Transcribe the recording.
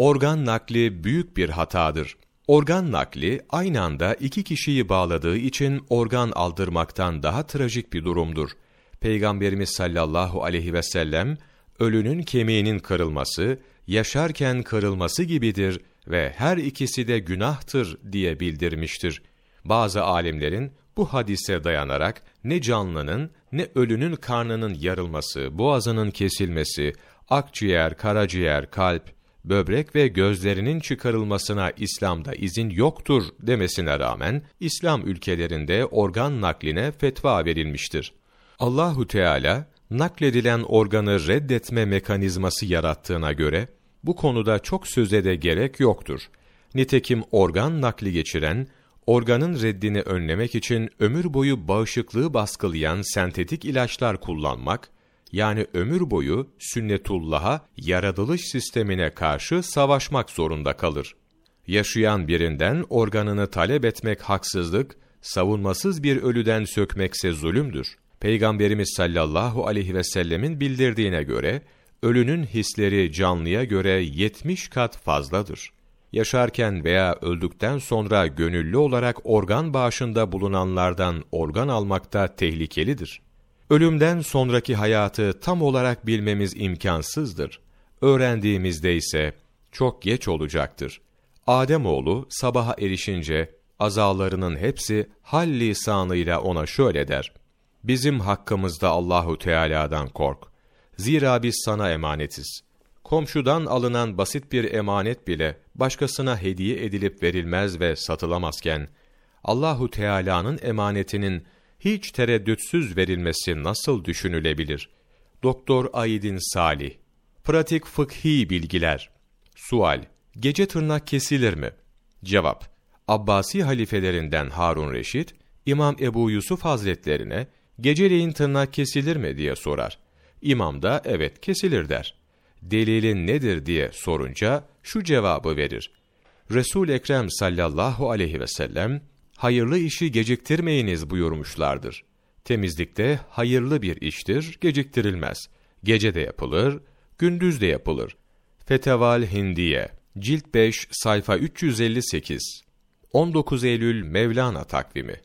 Organ nakli büyük bir hatadır. Organ nakli aynı anda iki kişiyi bağladığı için organ aldırmaktan daha trajik bir durumdur. Peygamberimiz sallallahu aleyhi ve sellem ölünün kemiğinin kırılması, yaşarken kırılması gibidir ve her ikisi de günahtır diye bildirmiştir. Bazı alimlerin bu hadise dayanarak ne canlının ne ölünün karnının yarılması, boğazının kesilmesi, akciğer, karaciğer, kalp, böbrek ve gözlerinin çıkarılmasına İslam'da izin yoktur demesine rağmen İslam ülkelerinde organ nakline fetva verilmiştir. Allahu Teala nakledilen organı reddetme mekanizması yarattığına göre bu konuda çok söze de gerek yoktur. Nitekim organ nakli geçiren organın reddini önlemek için ömür boyu bağışıklığı baskılayan sentetik ilaçlar kullanmak, yani ömür boyu sünnetullah'a, yaratılış sistemine karşı savaşmak zorunda kalır. Yaşayan birinden organını talep etmek haksızlık, savunmasız bir ölüden sökmekse zulümdür. Peygamberimiz sallallahu aleyhi ve sellemin bildirdiğine göre, ölünün hisleri canlıya göre 70 kat fazladır yaşarken veya öldükten sonra gönüllü olarak organ bağışında bulunanlardan organ almakta tehlikelidir. Ölümden sonraki hayatı tam olarak bilmemiz imkansızdır. Öğrendiğimizde ise çok geç olacaktır. Ademoğlu sabaha erişince azalarının hepsi hal lisanıyla ona şöyle der: Bizim hakkımızda Allahu Teala'dan kork. Zira biz sana emanetiz. Komşudan alınan basit bir emanet bile başkasına hediye edilip verilmez ve satılamazken Allahu Teala'nın emanetinin hiç tereddütsüz verilmesi nasıl düşünülebilir? Doktor Aydin Salih Pratik fıkhi bilgiler Sual Gece tırnak kesilir mi? Cevap Abbasi halifelerinden Harun Reşit, İmam Ebu Yusuf Hazretlerine geceleyin tırnak kesilir mi diye sorar. İmam da evet kesilir der delilin nedir diye sorunca şu cevabı verir. Resul Ekrem sallallahu aleyhi ve sellem hayırlı işi geciktirmeyiniz buyurmuşlardır. Temizlikte hayırlı bir iştir, geciktirilmez. Gece de yapılır, gündüz de yapılır. Feteval Hindiye Cilt 5 sayfa 358 19 Eylül Mevlana takvimi